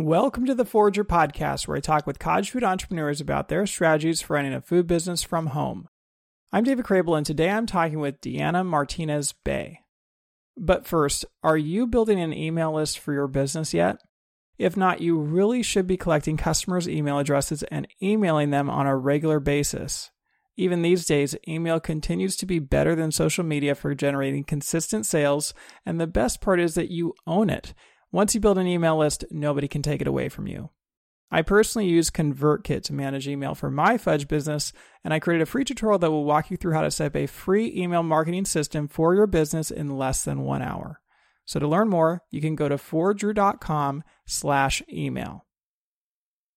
Welcome to the Forrager Podcast, where I talk with cottage food entrepreneurs about their strategies for running a food business from home. I'm David Crabill, and today I'm talking with Deanna Martinez Bey. But first, are you building an email list for your business yet? If not, you really should be collecting customers' email addresses and emailing them on a regular basis. Even these days, email continues to be better than social media for generating consistent sales, and the best part is that you own it. Once you build an email list, nobody can take it away from you. I personally use ConvertKit to manage email for my fudge business, and I created a free tutorial that will walk you through how to set up a free email marketing system for your business in less than one hour. So to learn more, you can go to forrager.com slash email.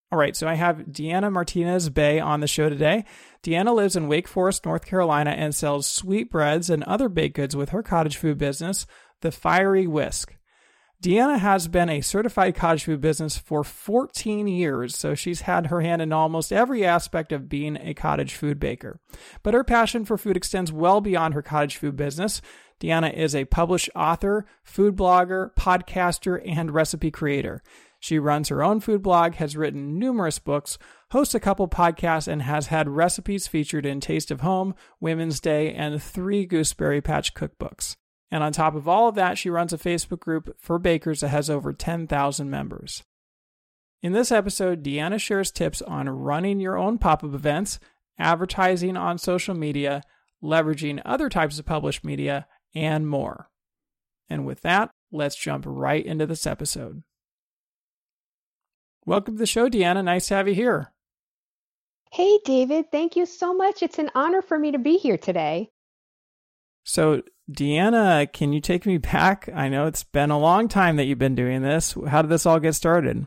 All right, so I have Deanna Martinez Bey on the show today. Deanna lives in Wake Forest, North Carolina, and sells sweetbreads and other baked goods with her cottage food business, The Fiery Whisk. Deanna has been a certified cottage food business for 14 years, so she's had her hand in almost every aspect of being a cottage food baker. But her passion for food extends well beyond her cottage food business. Deanna is a published author, food blogger, podcaster, and recipe creator. She runs her own food blog, has written numerous books, hosts a couple podcasts, and has had recipes featured in Taste of Home, Woman's Day, and three Gooseberry Patch cookbooks. And on top of all of that, she runs a Facebook group for bakers that has over 10,000 members. In this episode, Deanna shares tips on running your own pop up events, advertising on social media, leveraging other types of published media, and more. And with that, let's jump right into this episode. Welcome to the show, Deanna. Nice to have you here. Hey, David. Thank you so much. It's an honor for me to be here today. So, Deanna, can you take me back? I know it's been a long time that you've been doing this. How did this all get started?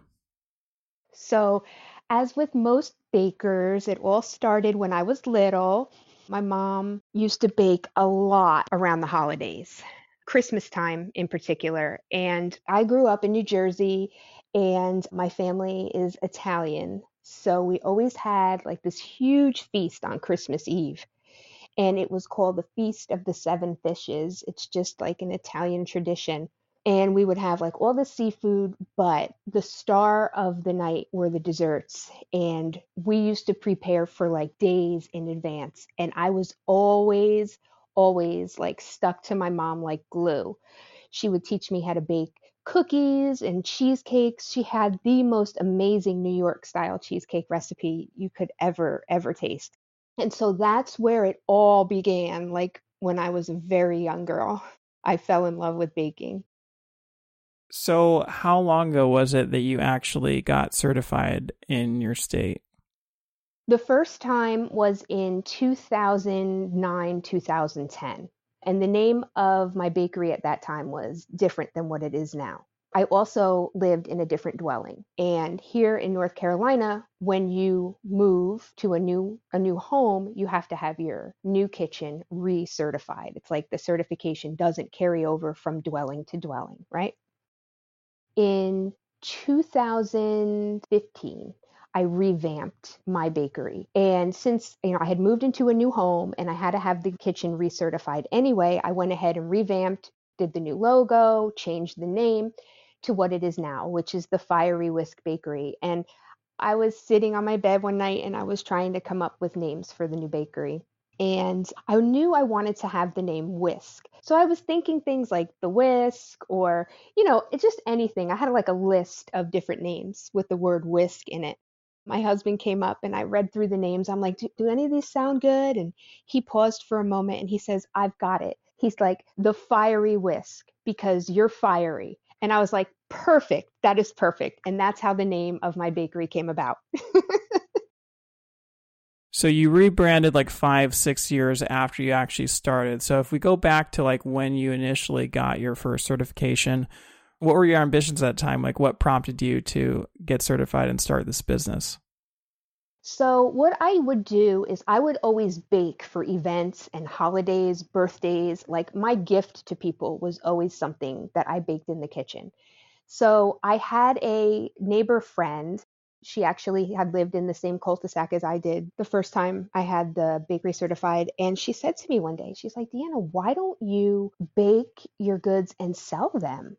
So, as with most bakers, it all started when I was little. My mom used to bake a lot around the holidays, Christmas time in particular. And I grew up in New Jersey, and my family is Italian. So we always had like this huge feast on Christmas Eve and it was called the Feast of the Seven Fishes. It's just like an Italian tradition. And we would have like all the seafood, but the star of the night were the desserts. And we used to prepare for like days in advance. And I was always, always like stuck to my mom like glue. She would teach me how to bake cookies and cheesecakes. She had the most amazing New York style cheesecake recipe you could ever, ever taste. And so that's where it all began. Like when I was a very young girl, I fell in love with baking. So, how long ago was it that you actually got certified in your state? The first time was in 2009, 2010. And the name of my bakery at that time was different than what it is now. I also lived in a different dwelling. And here in North Carolina, when you move to a new a new home, you have to have your new kitchen recertified. It's like the certification doesn't carry over from dwelling to dwelling, right? In 2015, I revamped my bakery. And since you know I had moved into a new home and I had to have the kitchen recertified anyway, I went ahead and revamped, did the new logo, changed the name, to what it is now, which is the Fiery Whisk Bakery. And I was sitting on my bed one night and I was trying to come up with names for the new bakery. And I knew I wanted to have the name Whisk. So I was thinking things like the Whisk or, you know, it's just anything. I had like a list of different names with the word whisk in it. My husband came up and I read through the names. I'm like, do, do any of these sound good? And he paused for a moment and he says, I've got it. He's like, the fiery whisk because you're fiery. And I was like, perfect. That is perfect. And that's how the name of my bakery came about. so you rebranded like five, six years after you actually started. So if we go back to like when you initially got your first certification, what were your ambitions at that time? Like what prompted you to get certified and start this business? So, what I would do is I would always bake for events and holidays, birthdays. Like, my gift to people was always something that I baked in the kitchen. So, I had a neighbor friend. She actually had lived in the same cul de sac as I did the first time I had the bakery certified. And she said to me one day, she's like, Deanna, why don't you bake your goods and sell them?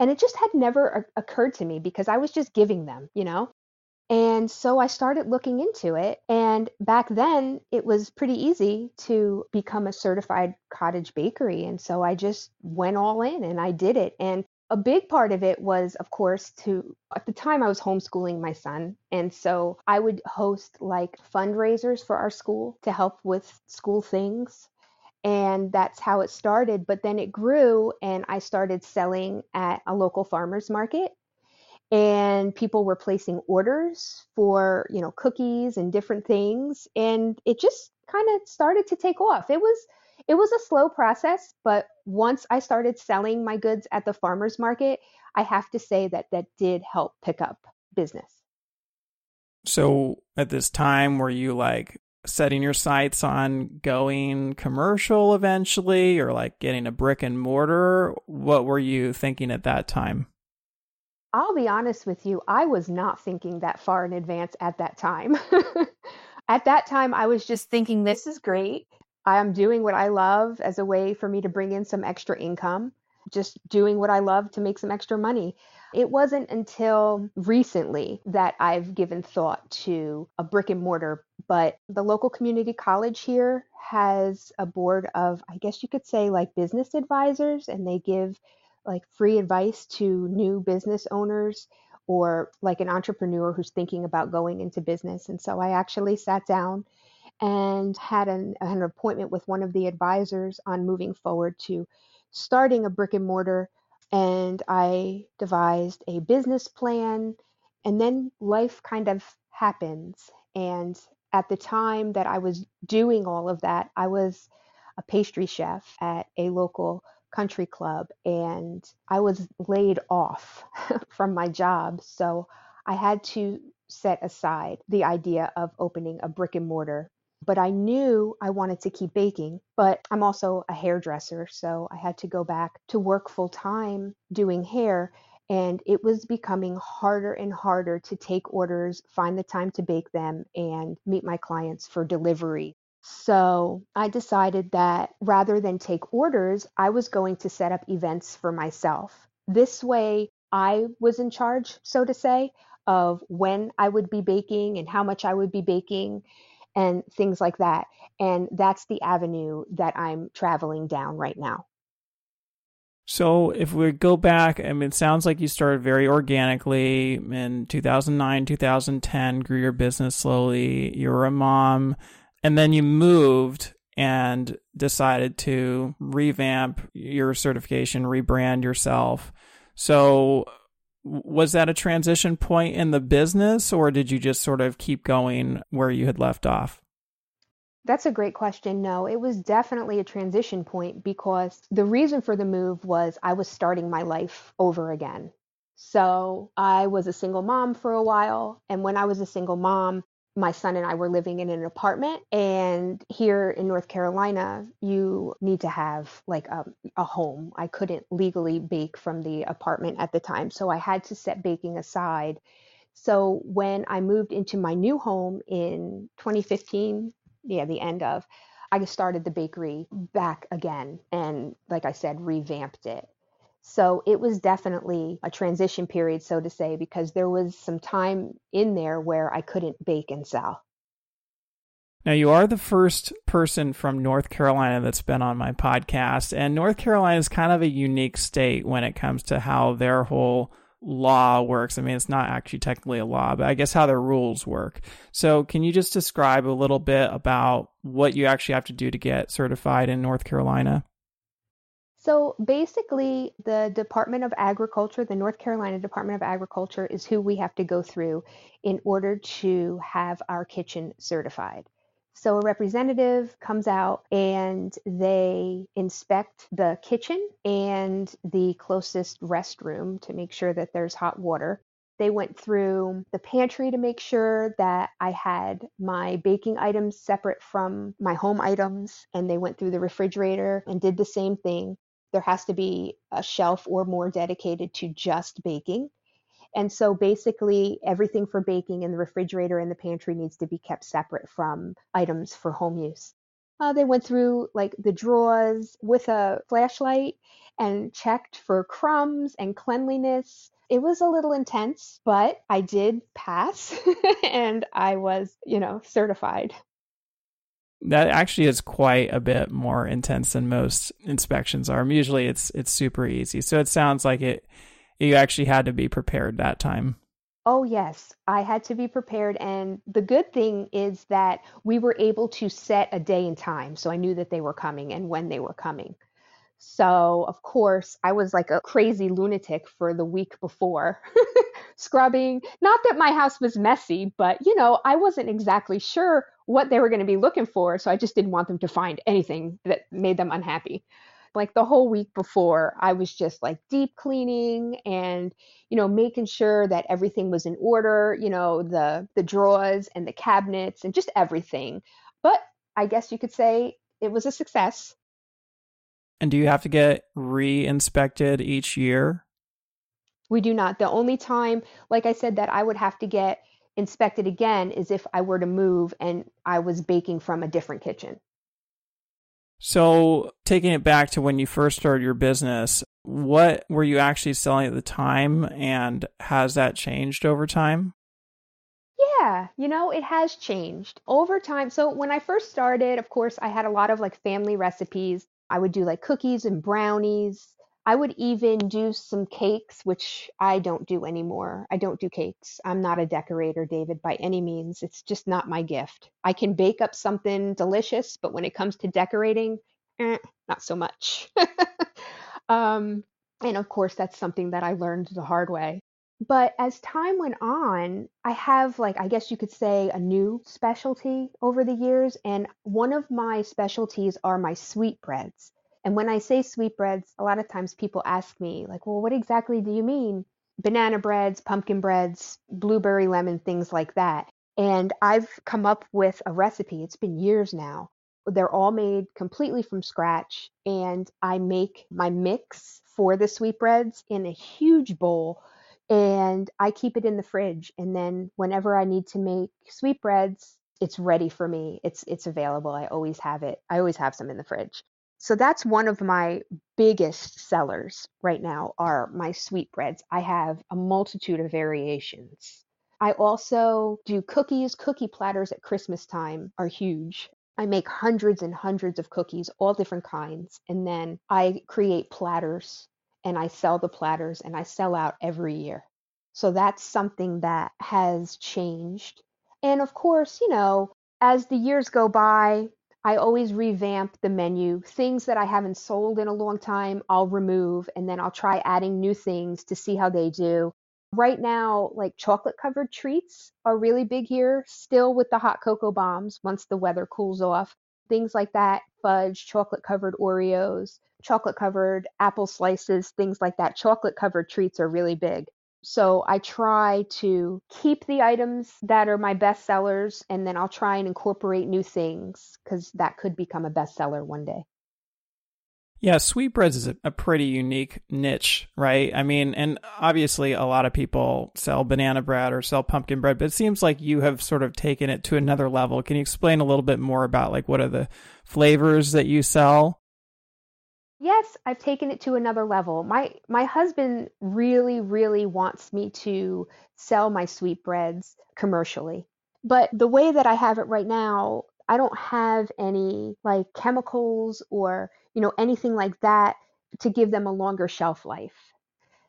And it just had never occurred to me because I was just giving them, you know? And so I started looking into it. And back then, it was pretty easy to become a certified cottage bakery. And so I just went all in and I did it. And a big part of it was, of course, to at the time I was homeschooling my son. And so I would host like fundraisers for our school to help with school things. And that's how it started. But then it grew, and I started selling at a local farmer's market and people were placing orders for you know cookies and different things and it just kind of started to take off. It was it was a slow process but once i started selling my goods at the farmers market i have to say that that did help pick up business. So at this time were you like setting your sights on going commercial eventually or like getting a brick and mortar? What were you thinking at that time I'll be honest with you, I was not thinking that far in advance at that time. at that time, I was just thinking, this is great. I'm doing what I love as a way for me to bring in some extra income, just doing what I love to make some extra money. It wasn't until recently that I've given thought to a brick and mortar, but the local community college here has a board of, I guess you could say, like business advisors, and they give like free advice to new business owners or like an entrepreneur who's thinking about going into business. And so I actually sat down and had an, an appointment with one of the advisors on moving forward to starting a brick and mortar. And I devised a business plan. And then life kind of happens. And at the time that I was doing all of that, I was a pastry chef at a local country club and I was laid off from my job. So I had to set aside the idea of opening a brick and mortar. But I knew I wanted to keep baking, but I'm also a hairdresser. So I had to go back to work full time doing hair. And it was becoming harder and harder to take orders, find the time to bake them, and meet my clients for delivery. So I decided that rather than take orders, I was going to set up events for myself. This way, I was in charge, so to say, of when I would be baking and how much I would be baking and things like that. And that's the avenue that I'm traveling down right now. So if we go back, I mean, it sounds like you started very organically in 2009, 2010, grew your business slowly. You were a mom and then you moved and decided to revamp your certification, rebrand yourself. So, was that a transition point in the business, or did you just sort of keep going where you had left off? That's a great question. No, it was definitely a transition point because the reason for the move was I was starting my life over again. So I was a single mom for a while. And when I was a single mom, my son and I were living in an apartment. And here in North Carolina, you need to have like a, a, home. I couldn't legally bake from the apartment at the time. So I had to set baking aside. So when I moved into my new home in 2015, yeah, the end of, I started the bakery back again and, like I said, revamped it. So it was definitely a transition period, so to say, because there was some time in there where I couldn't bake and sell. Now, you are the first person from North Carolina that's been on my podcast, and North Carolina is kind of a unique state when it comes to how their whole law works. I mean, it's not actually technically a law, but I guess how their rules work. So, can you just describe a little bit about what you actually have to do to get certified in North Carolina? So basically, the Department of Agriculture, the North Carolina Department of Agriculture, is who we have to go through in order to have our kitchen certified. So a representative comes out and they inspect the kitchen and the closest restroom to make sure that there's hot water. They went through the pantry to make sure that I had my baking items separate from my home items. And they went through the refrigerator and did the same thing there has to be a shelf or more dedicated to just baking. And so basically, everything for baking in the refrigerator and the pantry needs to be kept separate from items for home use. Uh, they went through like the drawers with a flashlight and checked for crumbs and cleanliness. It was a little intense, but I did pass and I was, you know, certified. That actually is quite a bit more intense than most inspections are. Usually it's it's super easy. So it sounds like it you actually had to be prepared that time. Oh, yes, I had to be prepared. And the good thing is that we were able to set a day and time. So I knew that they were coming and when they were coming. So, of course, I was like a crazy lunatic for the week before, scrubbing. Not that my house was messy, but you know, I wasn't exactly sure what they were going to be looking for. So I just didn't want them to find anything that made them unhappy. Like the whole week before, I was just like deep cleaning and, you know, making sure that everything was in order, you know, the the drawers and the cabinets and just everything. But I guess you could say it was a success. And do you have to get re-inspected each year? We do not. The only time, like I said, that I would have to get inspected again is if I were to move and I was baking from a different kitchen. So, taking it back to when you first started your business, what were you actually selling at the time and has that changed over time? Yeah, you know, it has changed over time. So, when I first started, of course, I had a lot of like family recipes. I would do like cookies and brownies. I would even do some cakes, which I don't do anymore. I don't do cakes. I'm not a decorator, David, by any means. It's just not my gift. I can bake up something delicious, but when it comes to decorating, eh, not so much. um, and of course, that's something that I learned the hard way. But as time went on, I have, like, I guess you could say, a new specialty over the years. And one of my specialties are my sweetbreads. And when I say sweetbreads, a lot of times people ask me, like, well, what exactly do you mean? Banana breads, pumpkin breads, blueberry lemon, things like that. And I've come up with a recipe. It's been years now. They're all made completely from scratch. And I make my mix for the sweetbreads in a huge bowl and I keep it in the fridge. And then whenever I need to make sweetbreads, it's ready for me. It's it's available. I always have it. I always have some in the fridge. So that's one of my biggest sellers right now are my sweetbreads. I have a multitude of variations. I also do cookies. Cookie platters at Christmas time are huge. I make hundreds and hundreds of cookies, all different kinds, and then I create platters and I sell the platters and I sell out every year. So that's something that has changed. And of course, you know, as the years go by, I always revamp the menu. Things that I haven't sold in a long time, I'll remove and then I'll try adding new things to see how they do. Right now, like chocolate covered treats are really big here, still with the hot cocoa bombs once the weather cools off. Things like that, fudge, chocolate covered Oreos, chocolate covered apple slices, things like that. Chocolate covered treats are really big. So I try to keep the items that are my best sellers and then I'll try and incorporate new things because that could become a bestseller one day. Yeah, sweetbreads is a, pretty unique niche, right? I mean, and obviously a lot of people sell banana bread or sell pumpkin bread, but it seems like you have sort of taken it to another level. Can you explain a little bit more about like what are the flavors that you sell? Yes, I've taken it to another level. My my husband really really wants me to sell my sweetbreads commercially. But the way that I have it right now, I don't have any like chemicals or, you know, anything like that to give them a longer shelf life.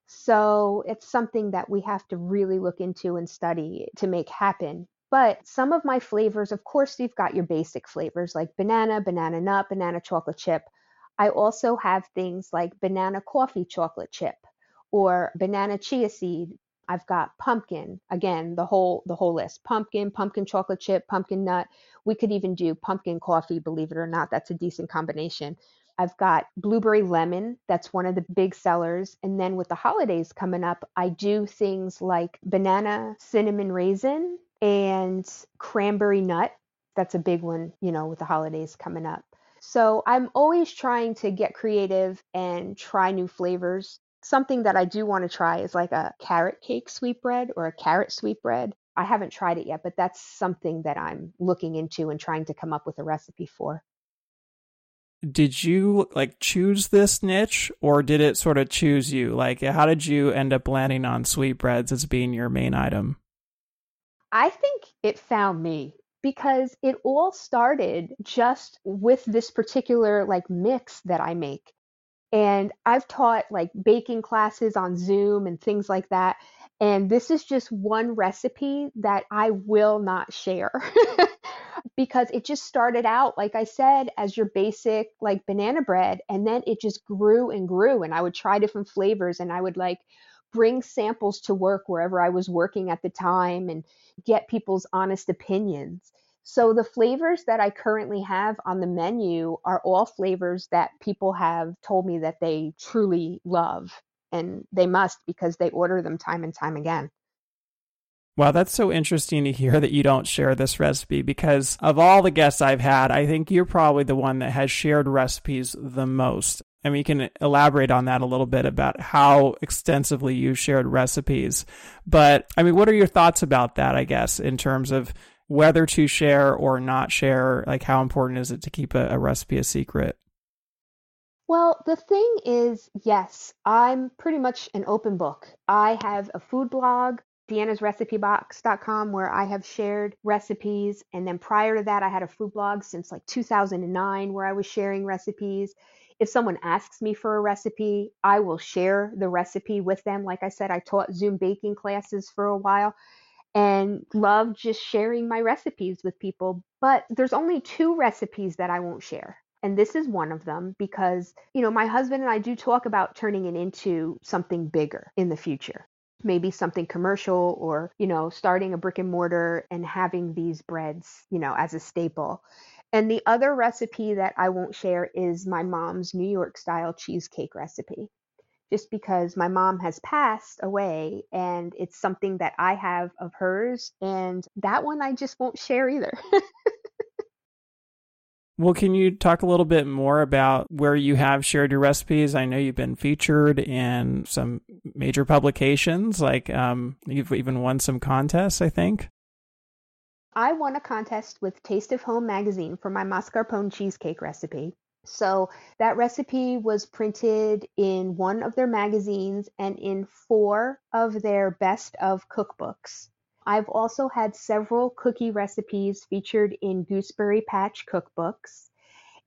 So, it's something that we have to really look into and study to make happen. But some of my flavors, of course, you've got your basic flavors like banana, banana nut, banana chocolate chip. I also have things like banana coffee chocolate chip or banana chia seed. I've got pumpkin, again, the whole the whole list. Pumpkin, pumpkin chocolate chip, pumpkin nut. We could even do pumpkin coffee, believe it or not. That's a decent combination. I've got blueberry lemon, that's one of the big sellers. And then with the holidays coming up, I do things like banana cinnamon raisin and cranberry nut. That's a big one, you know, with the holidays coming up. So I'm always trying to get creative and try new flavors. Something that I do want to try is like a carrot cake sweetbread or a carrot sweetbread. I haven't tried it yet, but that's something that I'm looking into and trying to come up with a recipe for. did you like choose this niche or did it sort of choose you? Like, how did you end up landing on sweetbreads as being your main item? I think it found me because it all started just with this particular like mix that I make. And I've taught like baking classes on Zoom and things like that. And this is just one recipe that I will not share because it just started out, like I said, as your basic like banana bread. And then it just grew and grew. And I would try different flavors and I would like bring samples to work wherever I was working at the time and get people's honest opinions. So the flavors that I currently have on the menu are all flavors that people have told me that they truly love and they must because they order them time and time again. Wow, that's so interesting to hear that you don't share this recipe because of all the guests I've had, I think you're probably the one that has shared recipes the most. And we can elaborate on that a little bit about how extensively you shared recipes. But I mean, what are your thoughts about that, I guess, in terms of whether to share or not share? Like, how important is it to keep a, a recipe a secret? Well, the thing is, yes, I'm pretty much an open book. I have a food blog, deannasrecipebox.com, where I have shared recipes. And then prior to that, I had a food blog since like 2009 where I was sharing recipes. If someone asks me for a recipe, I will share the recipe with them. Like I said, I taught Zoom baking classes for a while and love just sharing my recipes with people. But there's only two recipes that I won't share. And this is one of them because, you know, my husband and I do talk about turning it into something bigger in the future. Maybe something commercial or, you know, starting a brick and mortar and having these breads, you know, as a staple. And the other recipe that I won't share is my mom's New York style cheesecake recipe. Just because my mom has passed away and it's something that I have of hers. And that one I just won't share either. Well, can you talk a little bit more about where you have shared your recipes? I know you've been featured in some major publications, like um, you've even won some contests, I think. I won a contest with Taste of Home magazine for my mascarpone cheesecake recipe. So that recipe was printed in one of their magazines and in four of their best of cookbooks. I've also had several cookie recipes featured in Gooseberry Patch cookbooks.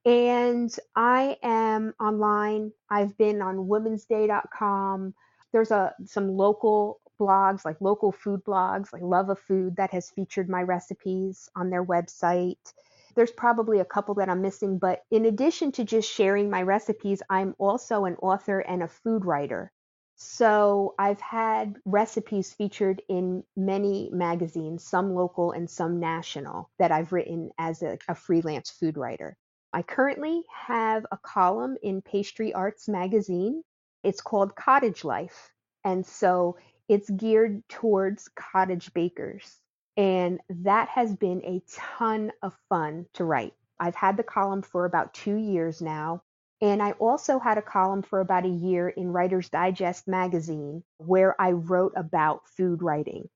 And I am online. I've been on womensday.com. There's a some local blogs, like local food blogs, like Love of Food that has featured my recipes on their website. There's probably a couple that I'm missing, but in addition to just sharing my recipes, I'm also an author and a food writer. So I've had recipes featured in many magazines, some local and some national, that I've written as a, a, freelance food writer. I currently have a column in Pastry Arts magazine. It's called Cottage Life. And so it's geared towards cottage bakers. And that has been a ton of fun to write. I've had the column for about two years now. And I also had a column for about a year in Writer's Digest magazine where I wrote about food writing.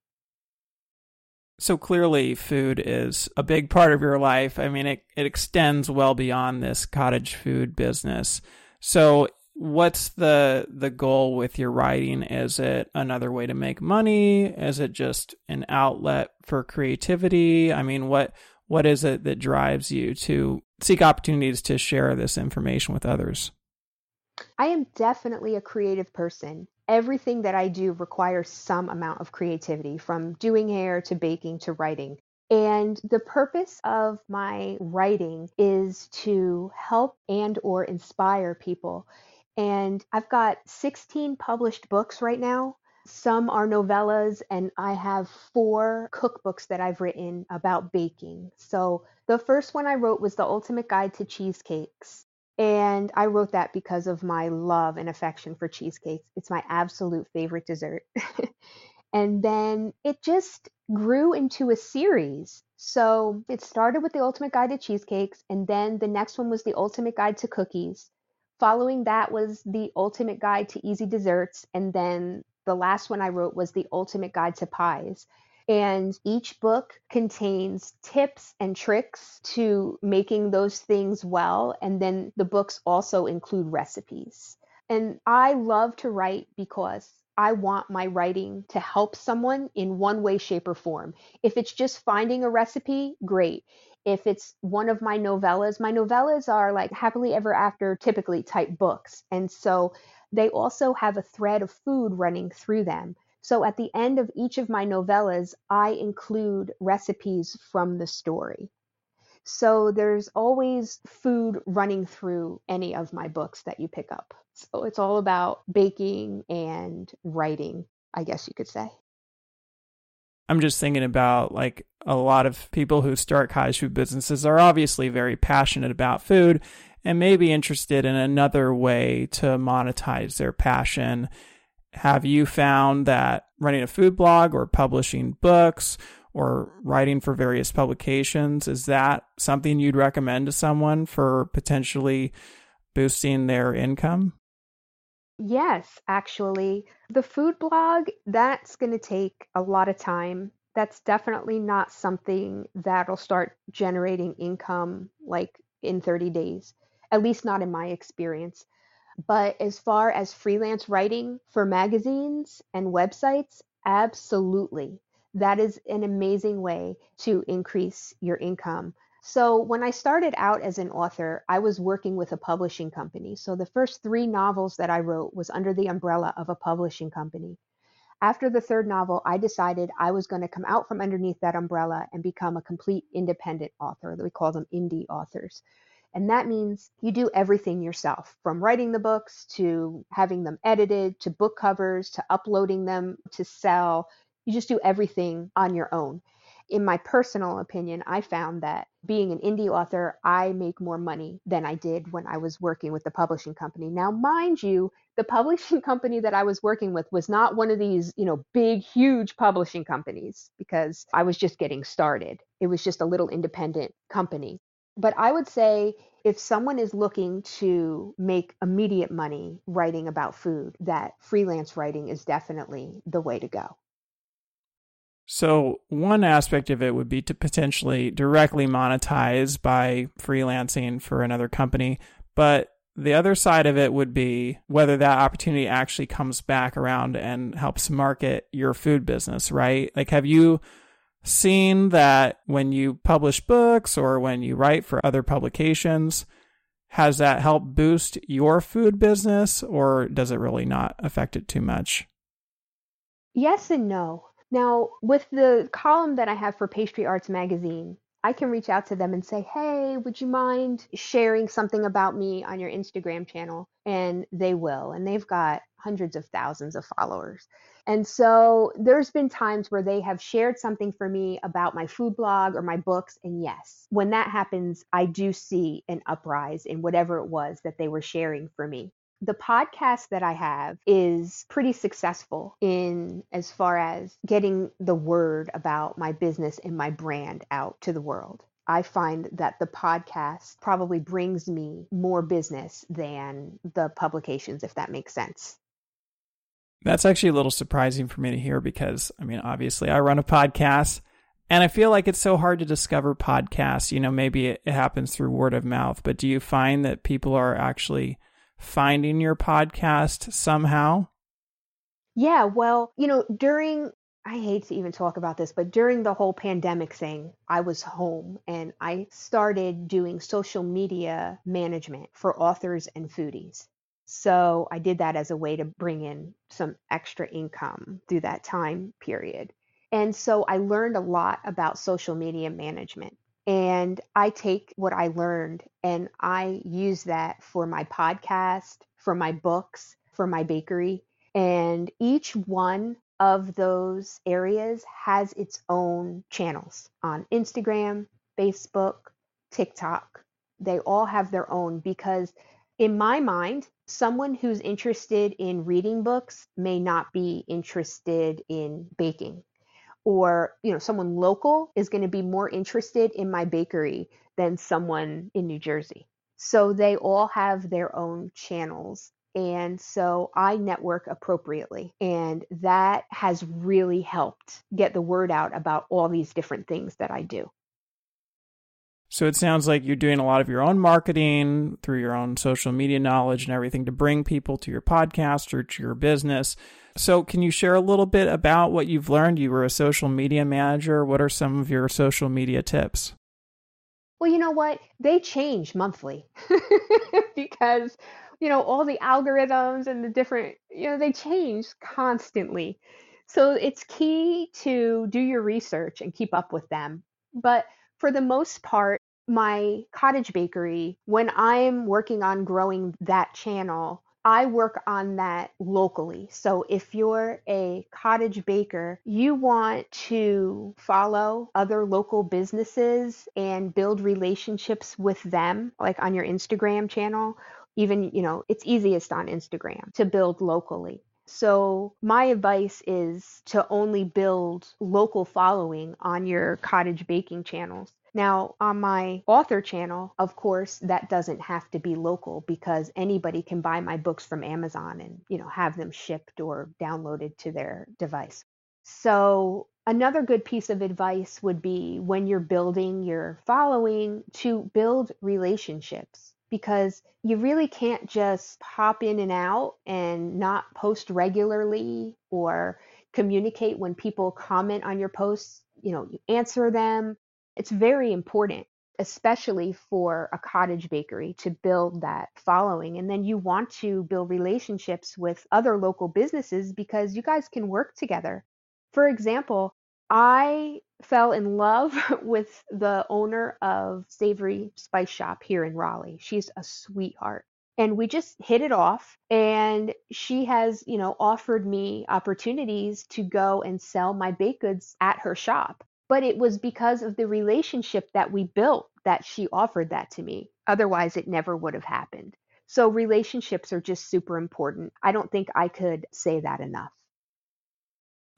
So clearly, food is a big part of your life. I mean, it, it extends well beyond this cottage food business. So, what's the the goal with your writing? Is it another way to make money? Is it just an outlet for creativity? I mean, what what is it that drives you to seek opportunities to share this information with others? I am definitely a creative person. Everything that I do requires some amount of creativity, from doing hair to baking to writing. And the purpose of my writing is to help and or inspire people. And I've got 16 published books right now. Some are novellas, and I have four cookbooks that I've written about baking. So the first one I wrote was The Ultimate Guide to Cheesecakes. And I wrote that because of my love and affection for cheesecakes. It's my absolute favorite dessert. and then it just grew into a series. So it started with The Ultimate Guide to Cheesecakes, and then the next one was The Ultimate Guide to Cookies. Following that was The Ultimate Guide to Easy Desserts, and then the last one I wrote was The Ultimate Guide to Pies. And each book contains tips and tricks to making those things well. And then the books also include recipes. And I love to write because I want my writing to help someone in one way, shape, or form. If it's just finding a recipe, great. If it's one of my novellas, my novellas are like happily ever after typically type books. And so they also have a thread of food running through them. So at the end of each of my novellas, I include recipes from the story. So there's always food running through any of my books that you pick up. So it's all about baking and writing, I guess you could say. I'm just thinking about like a lot of people who start cottage food businesses are obviously very passionate about food and may be interested in another way to monetize their passion have you found that running a food blog or publishing books or writing for various publications is that something you'd recommend to someone for potentially boosting their income? Yes, actually. The food blog, that's going to take a lot of time. That's definitely not something that'll start generating income like in 30 days, at least not in my experience. But as far as freelance writing for magazines and websites, absolutely. That is an amazing way to increase your income. So, when I started out as an author, I was working with a publishing company. So, the first three novels that I wrote was under the umbrella of a publishing company. After the third novel, I decided I was going to come out from underneath that umbrella and become a complete independent author. We call them indie authors. And that means you do everything yourself from writing the books to having them edited to book covers to uploading them to sell. You just do everything on your own. In my personal opinion, I found that being an indie author, I make more money than I did when I was working with the publishing company. Now, mind you, the publishing company that I was working with was not one of these, you know, big, huge publishing companies because I was just getting started. It was just a little independent company. But I would say if someone is looking to make immediate money writing about food, that freelance writing is definitely the way to go. So, one aspect of it would be to potentially directly monetize by freelancing for another company. But the other side of it would be whether that opportunity actually comes back around and helps market your food business, right? Like, have you seen that when you publish books or when you write for other publications, has that helped boost your food business or does it really not affect it too much? Yes and no. Now, with the column that I have for Pastry Arts Magazine, I can reach out to them and say, hey, would you mind sharing something about me on your Instagram channel? And they will. And they've got hundreds of thousands of followers. And so there's been times where they have shared something for me about my food blog or my books. And yes, when that happens, I do see an uprise in whatever it was that they were sharing for me. The podcast that I have is pretty successful in as far as getting the word about my business and my brand out to the world. I find that the podcast probably brings me more business than the publications, if that makes sense. That's actually a little surprising for me to hear because, I mean, obviously I run a podcast and I feel like it's so hard to discover podcasts. You know, maybe it, happens through word of mouth, but do you find that people are actually finding your podcast somehow? Yeah, well, you know, during I hate to even talk about this, but during the whole pandemic thing, I was home and I started doing social media management for authors and foodies. So I did that as a way to bring in some extra income through that time period. And so I learned a lot about social media management. And I take what I learned and I use that for my podcast, for my books, for my bakery. And each one of those areas has its own channels on Instagram, Facebook, TikTok. They all have their own because in my mind, someone who's interested in reading books may not be interested in baking. Or, you know, someone local is going to be more interested in my bakery than someone in New Jersey. So they all have their own channels. And so I network appropriately. And that has really helped get the word out about all these different things that I do. So it sounds like you're doing a lot of your own marketing through your own social media knowledge and everything to bring people to your podcast or to your business. So, can you share a little bit about what you've learned? You were a social media manager. What are some of your social media tips? Well, you know what? They change monthly because, you know, all the algorithms and the different, you know, they change constantly. So it's key to do your research and keep up with them. But for the most part, my cottage bakery, when I'm working on growing that channel, I work on that locally. So if you're a cottage baker, you want to follow other local businesses and build relationships with them, like on your Instagram channel. Even, you know, it's easiest on Instagram to build locally. So, my advice is to only build local following on your cottage baking channels. Now, on my author channel, of course, that doesn't have to be local because anybody can buy my books from Amazon and, you know, have them shipped or downloaded to their device. So, another good piece of advice would be when you're building your following to build relationships because you really can't just pop in and out and not post regularly or communicate when people comment on your posts. You know, you answer them, it's very important, especially for a cottage bakery, to build that following. And then you want to build relationships with other local businesses because you guys can work together. For example, I fell in love with the owner of Savory Spice Shop here in Raleigh. She's a sweetheart. And we just hit it off. And she has, you know, offered me opportunities to go and sell my baked goods at her shop but it was because of the relationship that we built that she offered that to me. Otherwise, it never would have happened. So, relationships are just super important. I don't think I could say that enough.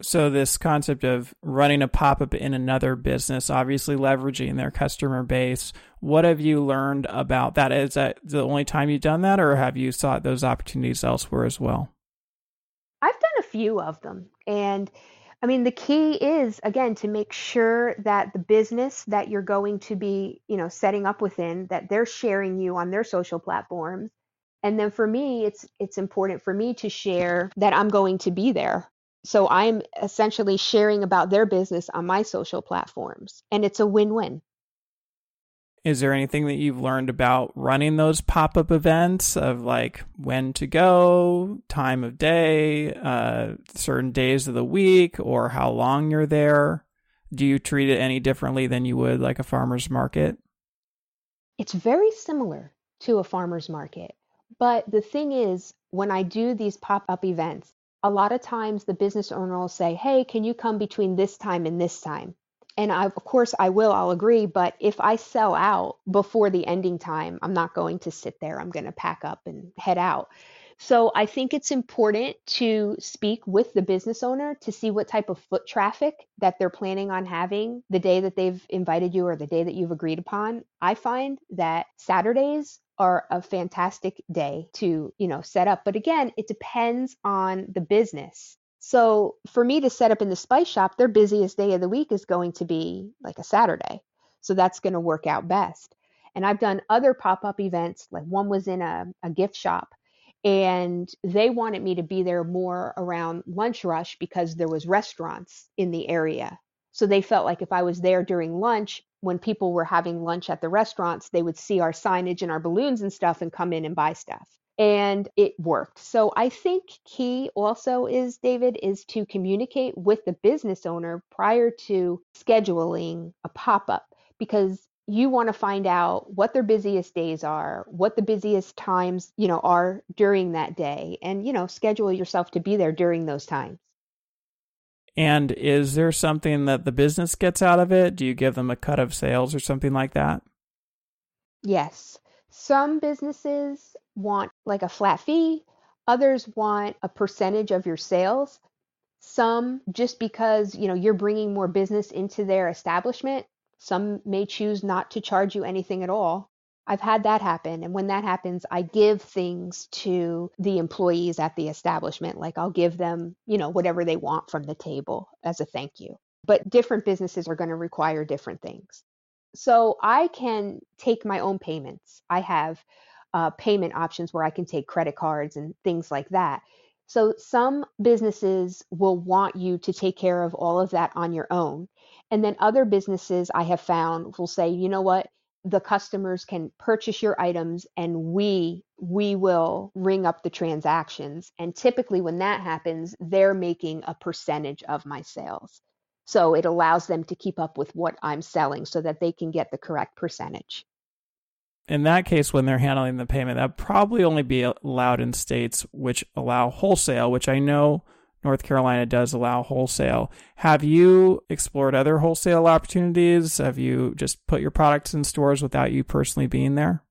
So, this concept of running a pop up in another business, obviously leveraging their customer base, what have you learned about that? Is that the only time you've done that, or have you sought those opportunities elsewhere as well? I've done a few of them. And I mean, the key is again to make sure that the business that you're going to be, you know, setting up within that they're sharing you on their social platforms. And then for me, it's it's important for me to share that I'm going to be there. So I'm essentially sharing about their business on my social platforms, and it's a win-win. Is there anything that you've learned about running those pop up events of like when to go, time of day, uh, certain days of the week, or how long you're there? Do you treat it any differently than you would like a farmer's market? It's very similar to a farmer's market. But the thing is, when I do these pop up events, a lot of times the business owner will say, Hey, can you come between this time and this time? and I, of course I will, I'll agree. But if I sell out before the ending time, I'm not going to sit there. I'm going to pack up and head out. So I think it's important to speak with the business owner to see what type of foot traffic that they're planning on having the day that they've invited you or the day that you've agreed upon. I find that Saturdays are a fantastic day to, you know, set up. But again, it depends on the business. So for me to set up in the spice shop, their busiest day of the week is going to be like a Saturday. So that's going to work out best. And I've done other pop up events, like one was in a, a gift shop, and they wanted me to be there more around lunch rush because there was restaurants in the area. So they felt like if I was there during lunch, when people were having lunch at the restaurants, they would see our signage and our balloons and stuff and come in and buy stuff and it worked. So I think key also is David is to communicate with the business owner prior to scheduling a pop-up because you want to find out what their busiest days are, what the busiest times, you know, are during that day and you know, schedule yourself to be there during those times. And is there something that the business gets out of it? Do you give them a cut of sales or something like that? Yes. Some businesses want like a flat fee, others want a percentage of your sales. Some just because, you know, you're bringing more business into their establishment, some may choose not to charge you anything at all. I've had that happen. And when that happens, I give things to the employees at the establishment. Like I'll give them, you know, whatever they want from the table as a thank you. But different businesses are going to require different things. So I can take my own payments. I have uh, payment options where I can take credit cards and things like that. So some businesses will want you to take care of all of that on your own. And then other businesses I have found will say, you know what, the customers can purchase your items and we we will ring up the transactions. And typically when that happens they're making a percentage of my sales. So it allows them to keep up with what i'm selling so that they can get the correct percentage. In that case when they're handling the payment that probably only be allowed in states which allow wholesale which i know North Carolina does allow wholesale. Have you explored other wholesale opportunities? Have you just put your products in stores without you personally being there?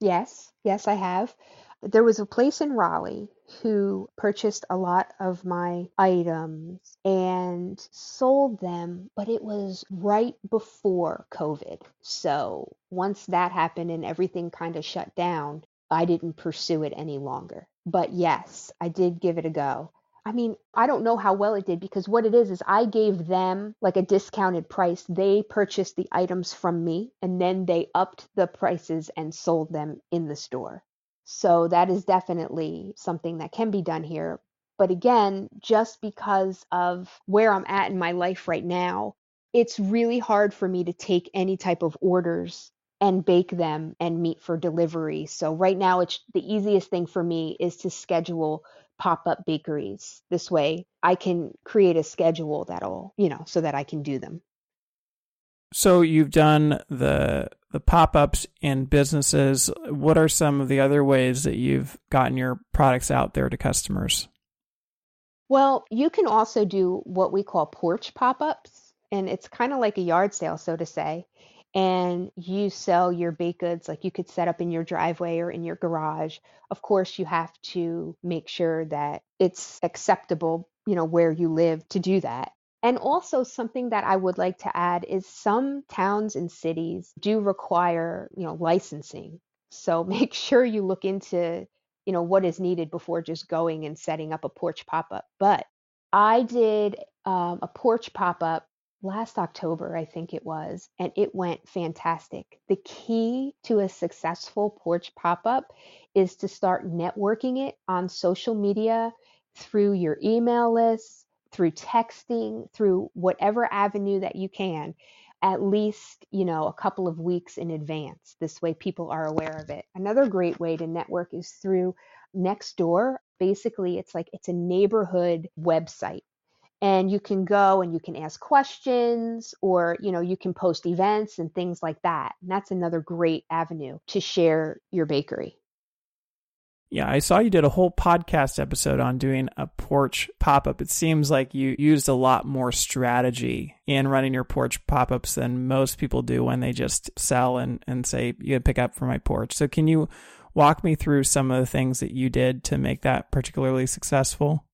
Yes, yes, I have. There was a place in Raleigh who purchased a lot of my items and sold them, but it was right before COVID. So once that happened and everything kind of shut down, I didn't pursue it any longer. But yes, I did give it a go. I mean, I don't know how well it did because what it is is I gave them like a discounted price. They purchased the items from me and then they upped the prices and sold them in the store. So that is definitely something that can be done here. But again, just because of where I'm at in my life right now, it's really hard for me to take any type of orders and bake them and meet for delivery. So right now it's the easiest thing for me is to schedule pop-up bakeries. This way I can create a schedule that'll, you know, so that I can do them. So you've done the the pop-ups in businesses. What are some of the other ways that you've gotten your products out there to customers? Well, you can also do what we call porch pop-ups, and it's kind of like a yard sale, so to say and you sell your baked goods like you could set up in your driveway or in your garage. Of course you have to make sure that it's acceptable you know where you live to do that. And also something that i would like to add is some towns and cities do require you know licensing. So make sure you look into you know what is needed before just going and setting up a porch pop-up. But i did um, a porch pop-up last October, I think it was, and it went fantastic. The key to a successful porch pop up is to start networking it on social media through your email list, through texting, through whatever avenue that you can at least you know a couple of weeks in advance. This way people are aware of it. Another great way to network is through nextdoor. Basically it's like it's a neighborhood website and you can go and you can ask questions or you know you can post events and things like that. And that's another great avenue to share your bakery. Yeah i saw you did a whole podcast episode on doing a porch pop-up. It seems like you used a lot more strategy in running your porch pop-ups than most people do when they just sell and, and say you can pick up for my porch. So can you walk me through some of the things that you did to make that particularly successful?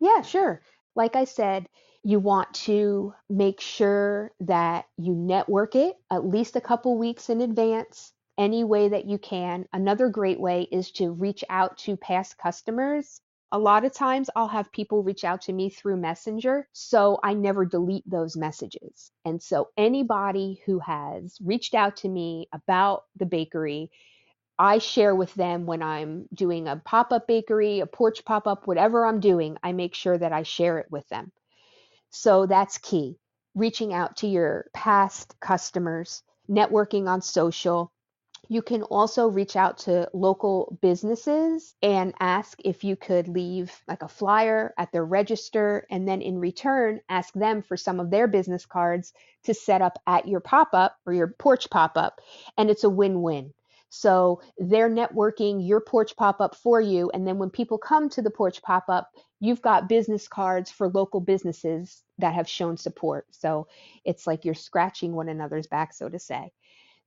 Yeah sure like I said, you want to make sure that you network it at least a couple weeks in advance, any way that you can. Another great way is to reach out to past customers. A lot of times I'll have people reach out to me through Messenger, so I never delete those messages. And so anybody who has reached out to me about the bakery, I share with them when I'm doing a pop up bakery, a porch pop up, whatever I'm doing, I make sure that I share it with them. So that's key. Reaching out to your past customers, networking on social. You can also reach out to local businesses and ask if you could leave like a flyer at their register, and then in return, ask them for some of their business cards to set up at your pop up or your porch pop up. And it's a win win so they're networking your porch pop up for you. And then when people come to the porch pop up, you've got business cards for local businesses that have shown support. So it's like you're scratching one another's back, so to say.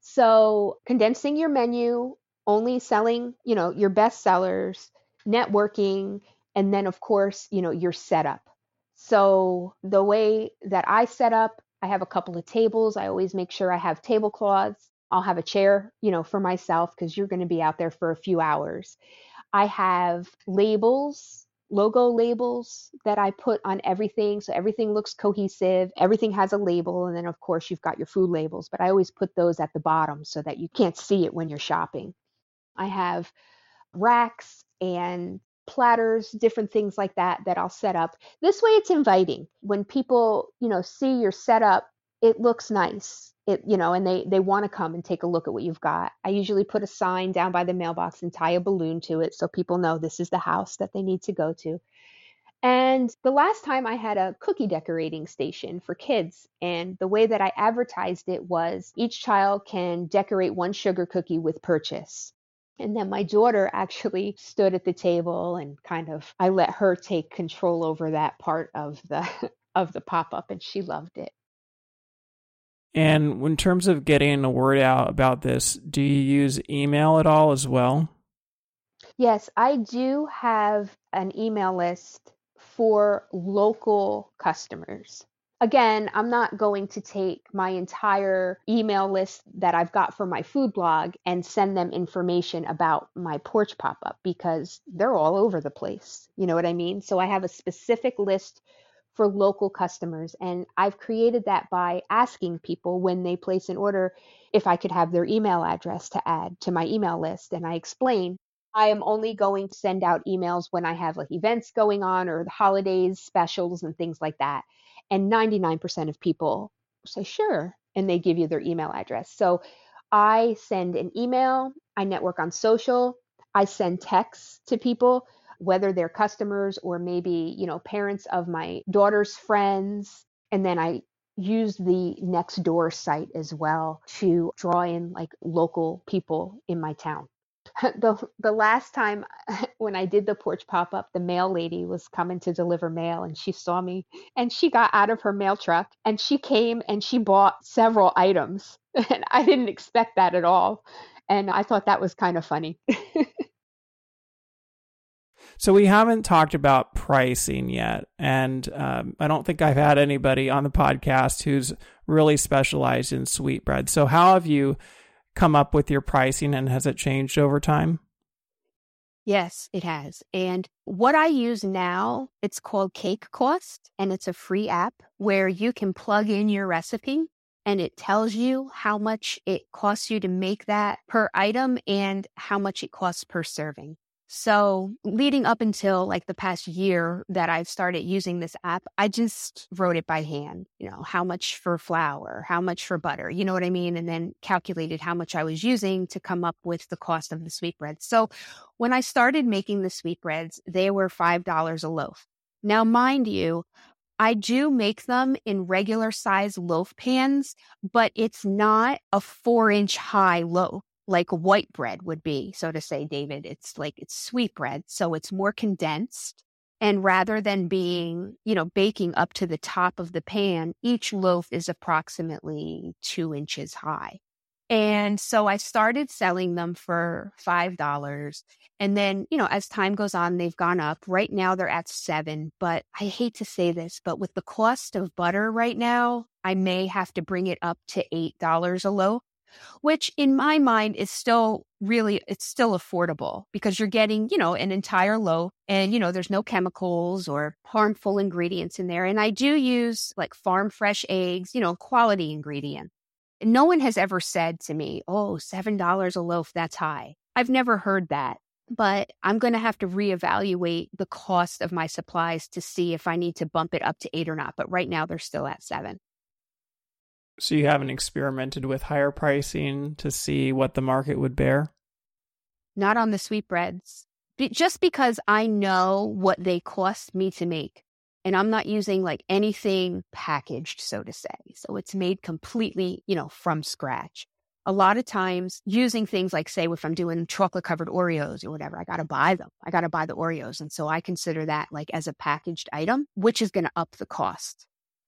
So condensing your menu, only selling, you know, your best sellers, networking, and then of course, you know, your setup. So the way that I set up, I have a couple of tables. I always make sure I have tablecloths I'll have a chair, you know, for myself because you're going to be out there for a few hours. I have labels, logo labels that I put on everything. So everything looks cohesive. Everything has a label. And then, of course, you've got your food labels, but I always put those at the bottom so that you can't see it when you're shopping. I have racks and platters, different things like that that I'll set up. This way it's inviting. When people, you know, see your setup, it looks nice. It, you know, and they they want to come and take a look at what you've got. I usually put a sign down by the mailbox and tie a balloon to it so people know this is the house that they need to go to. And the last time I had a cookie decorating station for kids, and the way that I advertised it was each child can decorate one sugar cookie with purchase. And then my daughter actually stood at the table and kind of I let her take control over that part of the of the pop-up and she loved it. And in terms of getting the word out about this, do you use email at all as well? Yes, I do have an email list for local customers again, I'm not going to take my entire email list that I've got for my food blog and send them information about my porch pop up because they're all over the place. You know what I mean? So I have a specific list for local customers. And I've created that by asking people when they place an order if I could have their email address to add to my email list. And I explain I am only going to send out emails when I have like events going on or the holidays, specials, and things like that. And 99% of people say, sure. And they give you their email address. So I send an email, I network on social, I send texts to people, whether they're customers or maybe, you know, parents of my daughter's friends. And then I use the next door site as well to draw in like local people in my town. the the last time when I did the porch pop up, the mail lady was coming to deliver mail and she saw me and she got out of her mail truck and she came and she bought several items. And I didn't expect that at all. And I thought that was kind of funny. So we haven't talked about pricing yet. And um, I don't think I've had anybody on the podcast who's really specialized in sweetbread. So how have you come up with your pricing and has it changed over time? Yes, it has. And what I use now, it's called Cake Cost, and it's a free app where you can plug in your recipe and it tells you how much it costs you to make that per item and how much it costs per serving. So, leading up until like the past year that I've started using this app, I just wrote it by hand, you know, how much for flour, how much for butter, you know what I mean? And then calculated how much I was using to come up with the cost of the sweetbreads. So, when I started making the sweetbreads, they were $5 a loaf. Now, mind you, I do make them in regular size loaf pans, but it's not a four inch high loaf like white bread would be, so to say, David. It's like it's sweet bread, so it's more condensed. And rather than being, you know, baking up to the top of the pan, each loaf is approximately two inches high. And so I started selling them for $5. And then, you know, as time goes on, they've gone up. Right now they're at seven. But I hate to say this, but with the cost of butter right now, I may have to bring it up to $8 a loaf which in my mind is still really it's still affordable because you're getting you know an entire loaf and you know there's no chemicals or harmful ingredients in there. And i do use like farm fresh eggs you know quality ingredient. No one has ever said to me oh seven dollars a loaf that's high. I've never heard that. But i'm going to have to reevaluate the cost of my supplies to see if i need to bump it up to eight or not but right now they're still at seven so you haven't experimented with higher pricing to see what the market would bear? Not on the sweetbreads. Just because I know what they cost me to make. And I'm not using like anything packaged, so to say. So it's made completely, you know, from scratch. A lot of times using things like, say, if I'm doing chocolate covered Oreos or whatever, I got to buy them. I got to buy the Oreos. And so I consider that like as a packaged item, which is going to up the cost.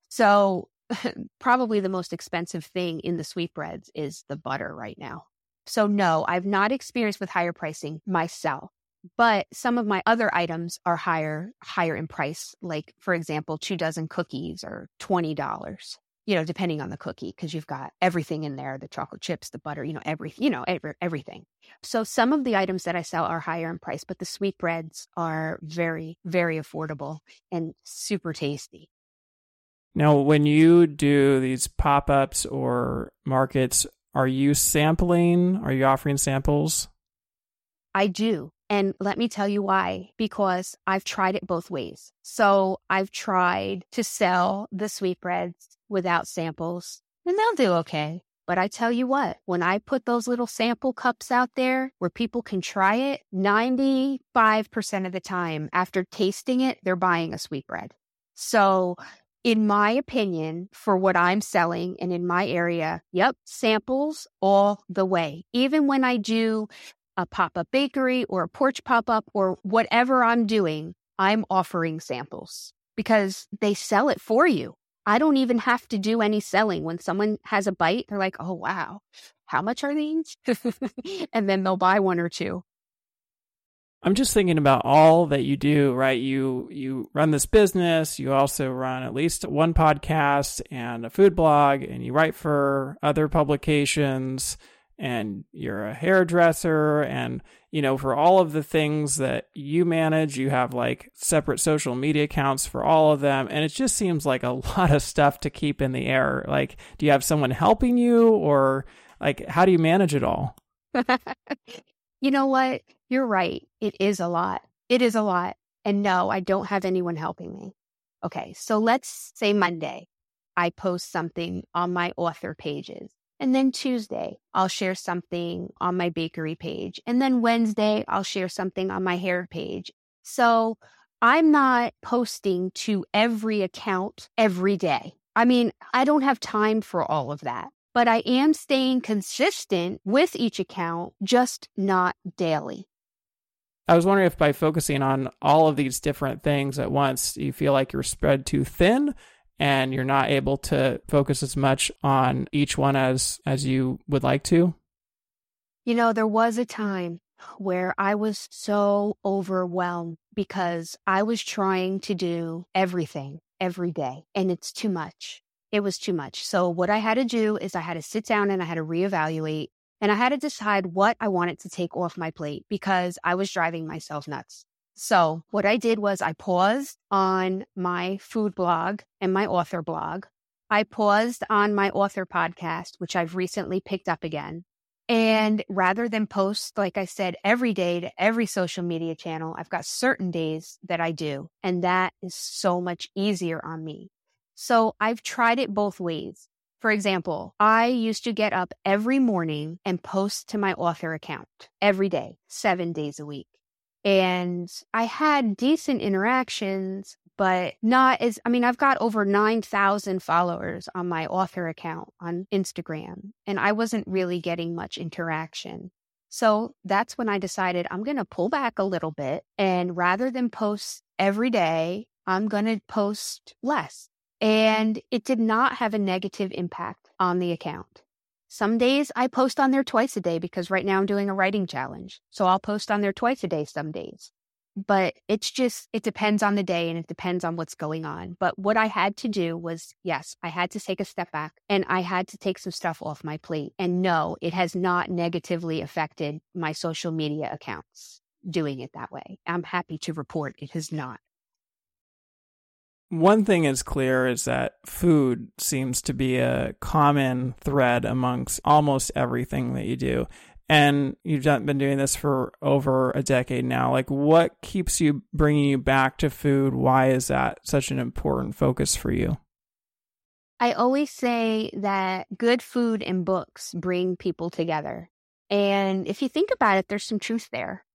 So probably the most expensive thing in the sweetbreads is the butter right now. So no, I've not experienced with higher pricing myself. But some of my other items are higher higher in price, like for example, two dozen cookies are twenty dollars. you know, depending on the cookie, because you've got everything in there the chocolate chips, the butter, you know, everything, you know, every, everything. So some of the items that I sell are higher in price, but the sweetbreads are very, very affordable and super tasty. Now, when you do these pop ups or markets, are you sampling? Are you offering samples? I do. And let me tell you why, because I've tried it both ways. So I've tried to sell the sweetbreads without samples, and they'll do okay. But I tell you what, when I put those little sample cups out there where people can try it, 95% of the time after tasting it, they're buying a sweetbread. So, in my opinion, for what I'm selling and in my area, yep, samples all the way. Even when I do a pop up bakery or a porch pop up or whatever I'm doing, I'm offering samples because they sell it for you. I don't even have to do any selling. When someone has a bite, they're like, oh, wow, how much are these? and then they'll buy one or two. I'm just thinking about all that you do, right? You you run this business, you also run at least one podcast and a food blog and you write for other publications and you're a hairdresser and you know for all of the things that you manage you have like separate social media accounts for all of them and it just seems like a lot of stuff to keep in the air. Like do you have someone helping you or like how do you manage it all you know what? You're right. It is a lot. It is a lot. And no i don't have anyone helping me. Okay so let's say monday i post something on my author pages. And then Tuesday, I'll share something on my bakery page. And then Wednesday, I'll share something on my hair page. So I'm not posting to every account every day. I mean, I don't have time for all of that, but I am staying consistent with each account, just not daily. I was wondering if by focusing on all of these different things at once, you feel like you're spread too thin and you're not able to focus as much on each one as as you would like to? You know, there was a time where I was so overwhelmed because I was trying to do everything every day and it's too much. It was too much. So what I had to do is I had to sit down and I had to reevaluate and I had to decide what I wanted to take off my plate because I was driving myself nuts. So, what I did was I paused on my food blog and my author blog. I paused on my author podcast, which I've recently picked up again. And rather than post, like I said, every day to every social media channel, I've got certain days that I do. And that is so much easier on me. So I've tried it both ways. For example, I used to get up every morning and post to my author account every day, seven days a week. And I had decent interactions, but not as, I mean, I've got over 9,000 followers on my author account on Instagram, and I wasn't really getting much interaction. So that's when I decided I'm going to pull back a little bit. And rather than post every day, I'm going to post less. And it did not have a negative impact on the account. Some days I post on there twice a day because right now I'm doing a writing challenge. So I'll post on there twice a day some days. But it's just, it depends on the day and it depends on what's going on. But what I had to do was, yes, I had to take a step back and I had to take some stuff off my plate. And no, it has not negatively affected my social media accounts doing it that way. I'm happy to report it has not one thing is clear is that food seems to be a common thread amongst almost everything that you do. And you've been doing this for over a decade now. Like, what keeps you bringing you back to food? Why is that such an important focus for you? I always say that good food and books bring people together. And if you think about it, there's some truth there.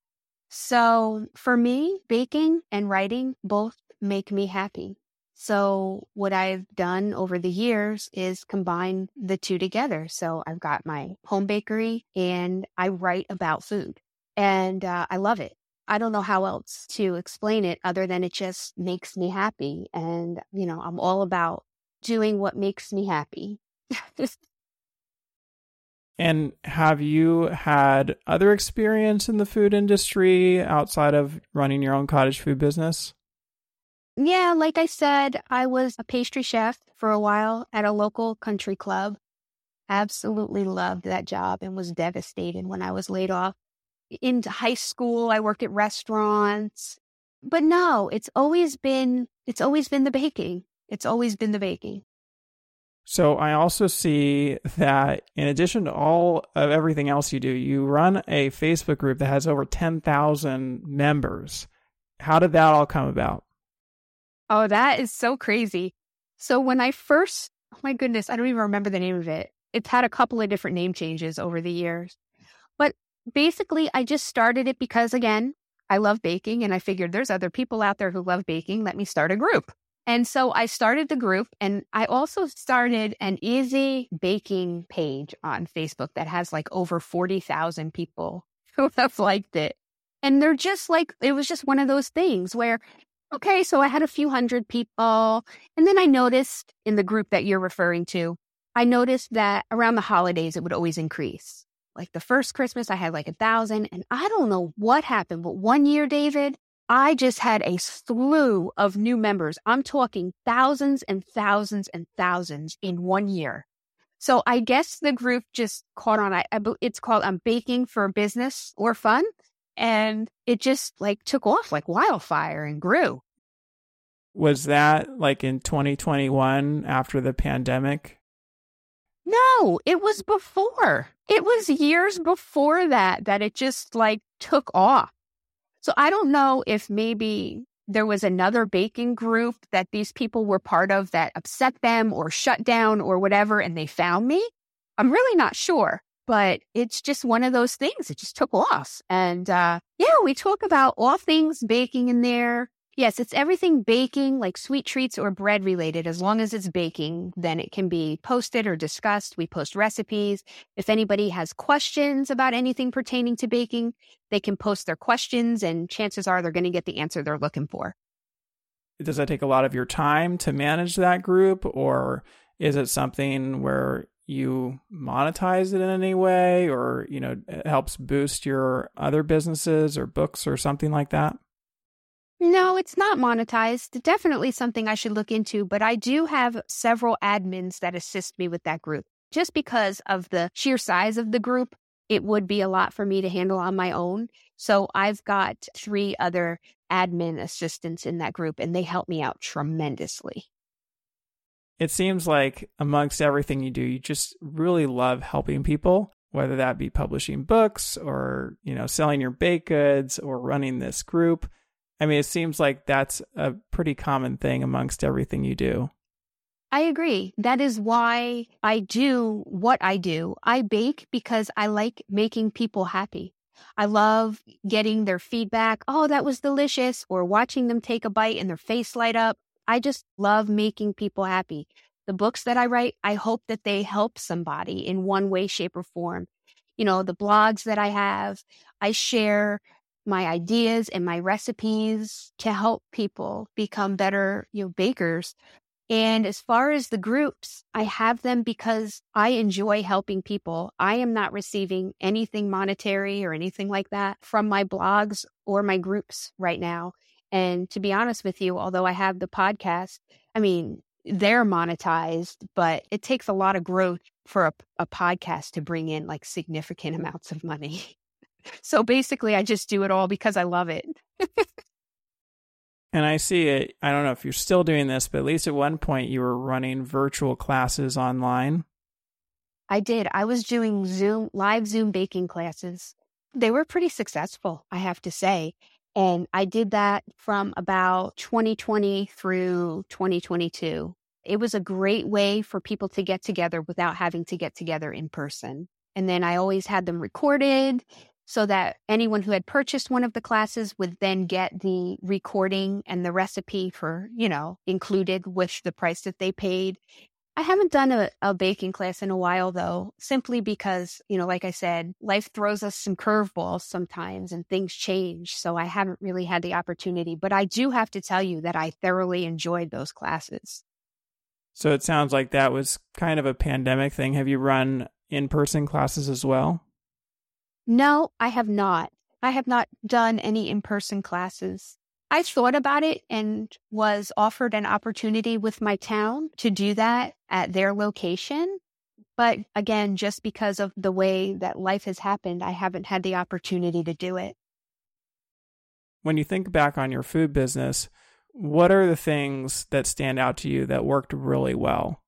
So for me, baking and writing both make me happy. So what I've done over the years is combine the two together. So I've got my home bakery and I write about food and uh, I love it. I don't know how else to explain it other than it just makes me happy. And, you know, I'm all about doing what makes me happy. and have you had other experience in the food industry outside of running your own cottage food business? Yeah, like I said, I was a pastry chef for a while at a local country club. Absolutely loved that job and was devastated when I was laid off. Into high school, I worked at restaurants. But no, it's always been it's always been the baking. It's always been the baking. So I also see that in addition to all of everything else you do, you run a Facebook group that has over 10,000 members. How did that all come about? Oh, that is so crazy. So when I first, oh my goodness, I don't even remember the name of it. It's had a couple of different name changes over the years. But basically, I just started it because, again, I love baking and I figured there's other people out there who love baking. Let me start a group. And so I started the group and I also started an easy baking page on Facebook that has like over 40,000 people who have liked it. And they're just like, it was just one of those things where, okay, so I had a few hundred people. And then I noticed in the group that you're referring to, I noticed that around the holidays, it would always increase. Like the first Christmas, I had like a thousand. And I don't know what happened, but one year, David, I just had a slew of new members. I'm talking thousands and thousands and thousands in one year. So I guess the group just caught on. I, it's called I'm Baking for Business or Fun. And it just like took off like wildfire and grew. Was that like in 2021 after the pandemic? No, it was before. It was years before that that it just like took off. So I don't know if maybe there was another baking group that these people were part of that upset them or shut down or whatever, and they found me. I'm really not sure, but it's just one of those things. It just took off. And uh, yeah, we talk about all things baking in there. Yes, it's everything baking, like sweet treats or bread related. As long as it's baking, then it can be posted or discussed. We post recipes. If anybody has questions about anything pertaining to baking, they can post their questions, and chances are they're going to get the answer they're looking for. Does that take a lot of your time to manage that group, or is it something where you monetize it in any way, or you know, it helps boost your other businesses or books or something like that? No, it's not monetized. Definitely something I should look into, but I do have several admins that assist me with that group. Just because of the sheer size of the group, it would be a lot for me to handle on my own. So I've got three other admin assistants in that group, and they help me out tremendously. It seems like amongst everything you do, you just really love helping people, whether that be publishing books or, you know, selling your baked goods or running this group I mean, it seems like that's a pretty common thing amongst everything you do. I agree. That is why I do what I do. I bake because I like making people happy. I love getting their feedback. Oh, that was delicious. Or watching them take a bite and their face light up. I just love making people happy. The books that I write, I hope that they help somebody in one way, shape, or form. You know, the blogs that I have, I share my ideas and my recipes to help people become better, you know, bakers. And as far as the groups, I have them because I enjoy helping people. I am not receiving anything monetary or anything like that from my blogs or my groups right now. And to be honest with you, although I have the podcast, I mean, they're monetized, but it takes a lot of growth for a, a podcast to bring in like significant amounts of money. So basically, I just do it all because I love it. and I see it. I don't know if you're still doing this, but at least at one point you were running virtual classes online. I did. I was doing Zoom, live Zoom baking classes. They were pretty successful, I have to say. And I did that from about 2020 through 2022. It was a great way for people to get together without having to get together in person. And then I always had them recorded so that anyone who had purchased one of the classes would then get the recording and the recipe for, you know, included with the price that they paid. I haven't done a, a baking class in a while though, simply because, you know, like I said, life throws us some curveballs sometimes and things change. So I haven't really had the opportunity, but I do have to tell you that I thoroughly enjoyed those classes. So it sounds like that was kind of a pandemic thing. Have you run in person classes as well? No, I have not. I have not done any in person classes. I thought about it and was offered an opportunity with my town to do that at their location. But again, just because of the way that life has happened, I haven't had the opportunity to do it. When you think back on your food business, what are the things that stand out to you that worked really well?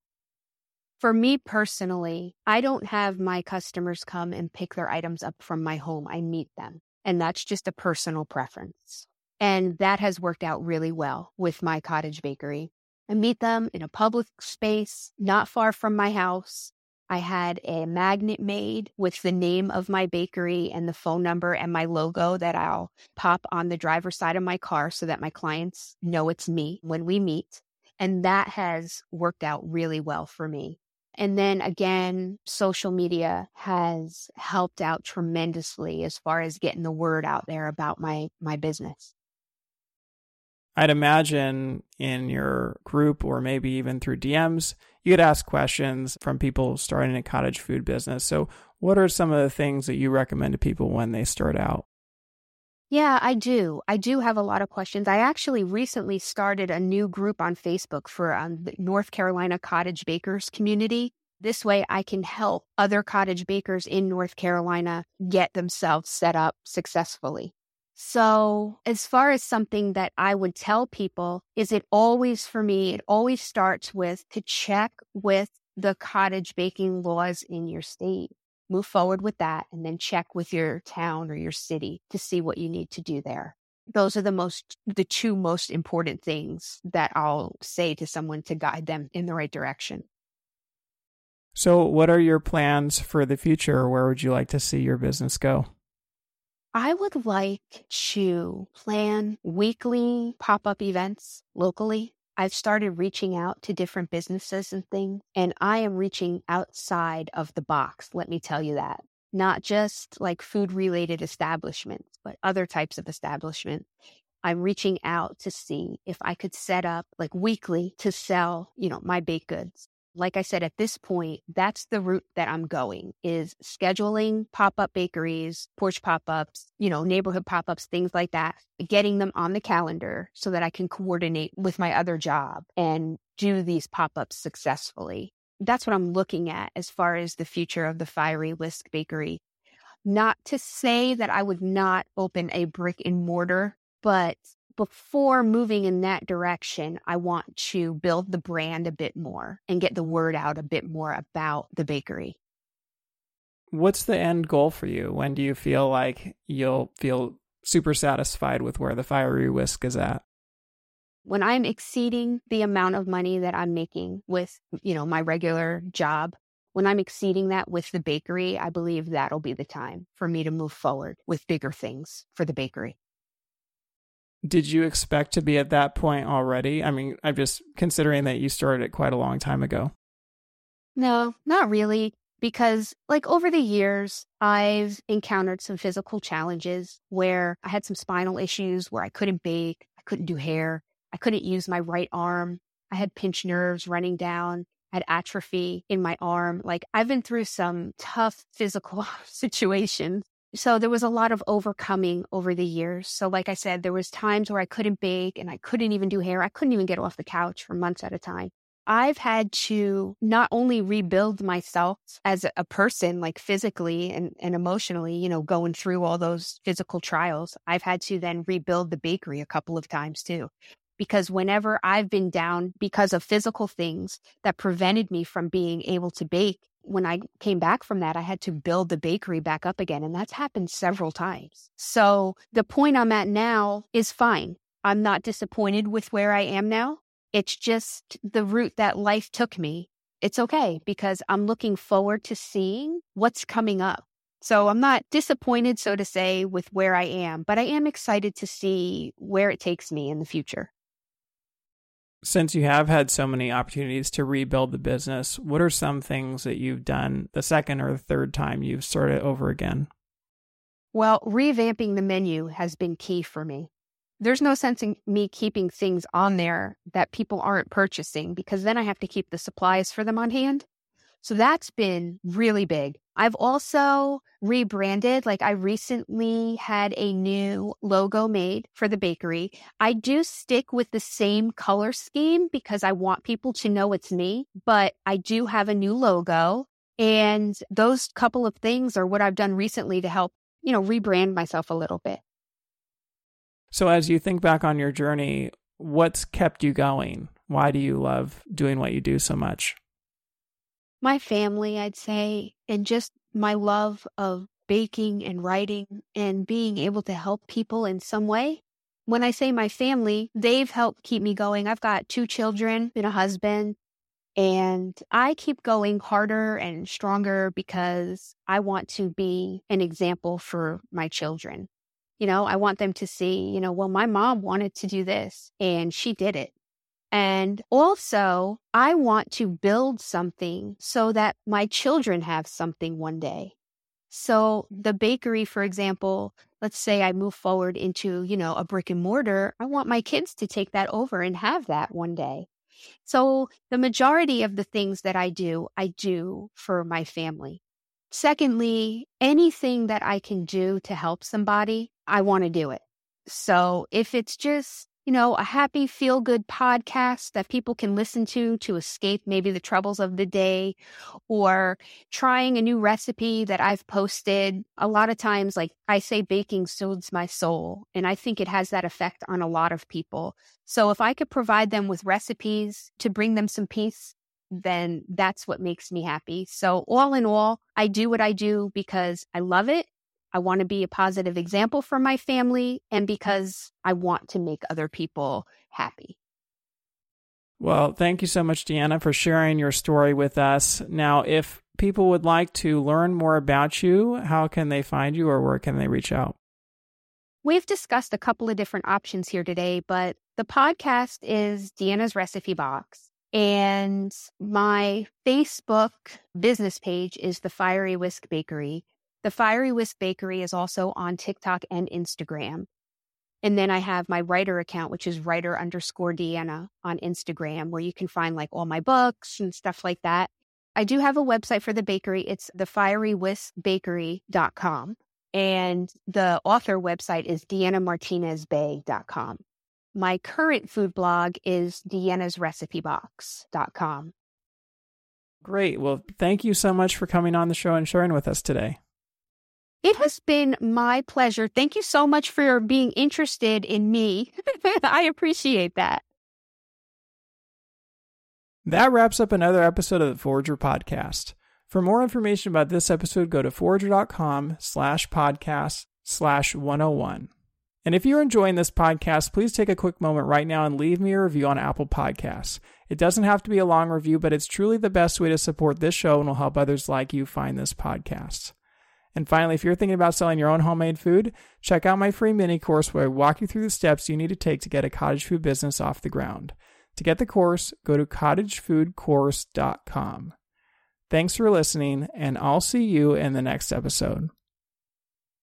For me personally, I don't have my customers come and pick their items up from my home. I meet them. And that's just a personal preference. And that has worked out really well with my cottage bakery. I meet them in a public space not far from my house. I had a magnet made with the name of my bakery and the phone number and my logo that I'll pop on the driver's side of my car so that my clients know it's me when we meet. And that has worked out really well for me. And then again, social media has helped out tremendously as far as getting the word out there about my my business. I'd imagine in your group or maybe even through DMs, you could ask questions from people starting a cottage food business. So, what are some of the things that you recommend to people when they start out? Yeah, I do. I do have a lot of questions. I actually recently started a new group on Facebook for um, the North Carolina cottage bakers community. This way, I can help other cottage bakers in North Carolina get themselves set up successfully. So, as far as something that I would tell people, is it always for me, it always starts with to check with the cottage baking laws in your state. Move forward with that and then check with your town or your city to see what you need to do there. Those are the most, the two most important things that I'll say to someone to guide them in the right direction. So, what are your plans for the future? Where would you like to see your business go? I would like to plan weekly pop up events locally. I've started reaching out to different businesses and things, and I am reaching outside of the box. Let me tell you that. Not just like food related establishments, but other types of establishments. I'm reaching out to see if I could set up like weekly to sell, you know, my baked goods like I said, at this point, that's the route that I'm going is scheduling pop up bakeries, porch pop ups, you know, neighborhood pop ups, things like that, getting them on the calendar so that I can coordinate with my other job and do these pop ups successfully. That's what I'm looking at as far as the future of the Fiery Whisk Bakery. Not to say that I would not open a brick and mortar, but before moving in that direction, I want to build the brand a bit more and get the word out a bit more about the bakery. What's the end goal for you? When do you feel like you'll feel super satisfied with where the fiery whisk is at? When I'm exceeding the amount of money that I'm making with, you know, my regular job, when I'm exceeding that with the bakery, I believe that'll be the time for me to move forward with bigger things for the bakery did you expect to be at that point already? I mean, I'm just considering that you started it quite a long time ago. No, not really. Because, like, over the years, I've encountered some physical challenges where I had some spinal issues where I couldn't bake, I couldn't do hair, I couldn't use my right arm. I had pinched nerves running down, I had atrophy in my arm. Like, I've been through some tough physical situations so there was a lot of overcoming over the years. So like I said, there was times where I couldn't bake and I couldn't even do hair. I couldn't even get off the couch for months at a time. I've had to not only rebuild myself as a person, like physically and, and emotionally, you know, going through all those physical trials, I've had to then rebuild the bakery a couple of times too. Because whenever I've been down because of physical things that prevented me from being able to bake, when I came back from that, I had to build the bakery back up again. And that's happened several times. So the point I'm at now is fine. I'm not disappointed with where I am now. It's just the route that life took me. It's okay because I'm looking forward to seeing what's coming up. So I'm not disappointed, so to say, with where I am, but I am excited to see where it takes me in the future since you have had so many opportunities to rebuild the business, what are some things that you've done the second or the third time you've started over again? Well, revamping the menu has been key for me. There's no sense in me keeping things on there that people aren't purchasing because then I have to keep the supplies for them on hand. So that's been really big. I've also rebranded. Like I recently had a new logo made for the bakery. I do stick with the same color scheme because I want people to know it's me, but I do have a new logo. And those couple of things are what I've done recently to help, you know, rebrand myself a little bit. So as you think back on your journey, what's kept you going? Why do you love doing what you do so much? My family, I'd say, and just my love of baking and writing and being able to help people in some way. When I say my family, they've helped keep me going. I've got two children and a husband, and I keep going harder and stronger because I want to be an example for my children. You know, I want them to see, you know, well, my mom wanted to do this and she did it. And also, I want to build something so that my children have something one day. So, the bakery, for example, let's say I move forward into, you know, a brick and mortar, I want my kids to take that over and have that one day. So, the majority of the things that I do, I do for my family. Secondly, anything that I can do to help somebody, I want to do it. So, if it's just you know, a happy, feel good podcast that people can listen to to escape maybe the troubles of the day or trying a new recipe that I've posted. A lot of times, like I say, baking soothes my soul. And I think it has that effect on a lot of people. So if I could provide them with recipes to bring them some peace, then that's what makes me happy. So, all in all, I do what I do because I love it I want to be a positive example for my family and because I want to make other people happy. Well, thank you so much, Deanna, for sharing your story with us. Now, if people would like to learn more about you, how can they find you or where can they reach out? We've discussed a couple of different options here today, but the podcast is Deanna's Recipe Box. And my Facebook business page is the Fiery Whisk Bakery. The Fiery Whisk Bakery is also on TikTok and Instagram. And then I have my writer account, which is writer underscore Deanna on Instagram, where you can find like all my books and stuff like that. I do have a website for the bakery. It's thefierywhiskbakery.com. And the author website is deannamartinezbey.com. My current food blog is deannasrecipebox.com. Great. Well, thank you so much for coming on the show and sharing with us today. It has been my pleasure. Thank you so much for your being interested in me. I appreciate that. That wraps up another episode of the Forrager Podcast. For more information about this episode, go to forrager.com slash podcast slash 101. And if you're enjoying this podcast, please take a quick moment right now and leave me a review on Apple Podcasts. It doesn't have to be a long review, but it's truly the best way to support this show and will help others like you find this podcast. And finally, if you're thinking about selling your own homemade food, check out my free mini course where I walk you through the steps you need to take to get a cottage food business off the ground. To get the course, go to cottagefoodcourse.com. Thanks for listening, and I'll see you in the next episode.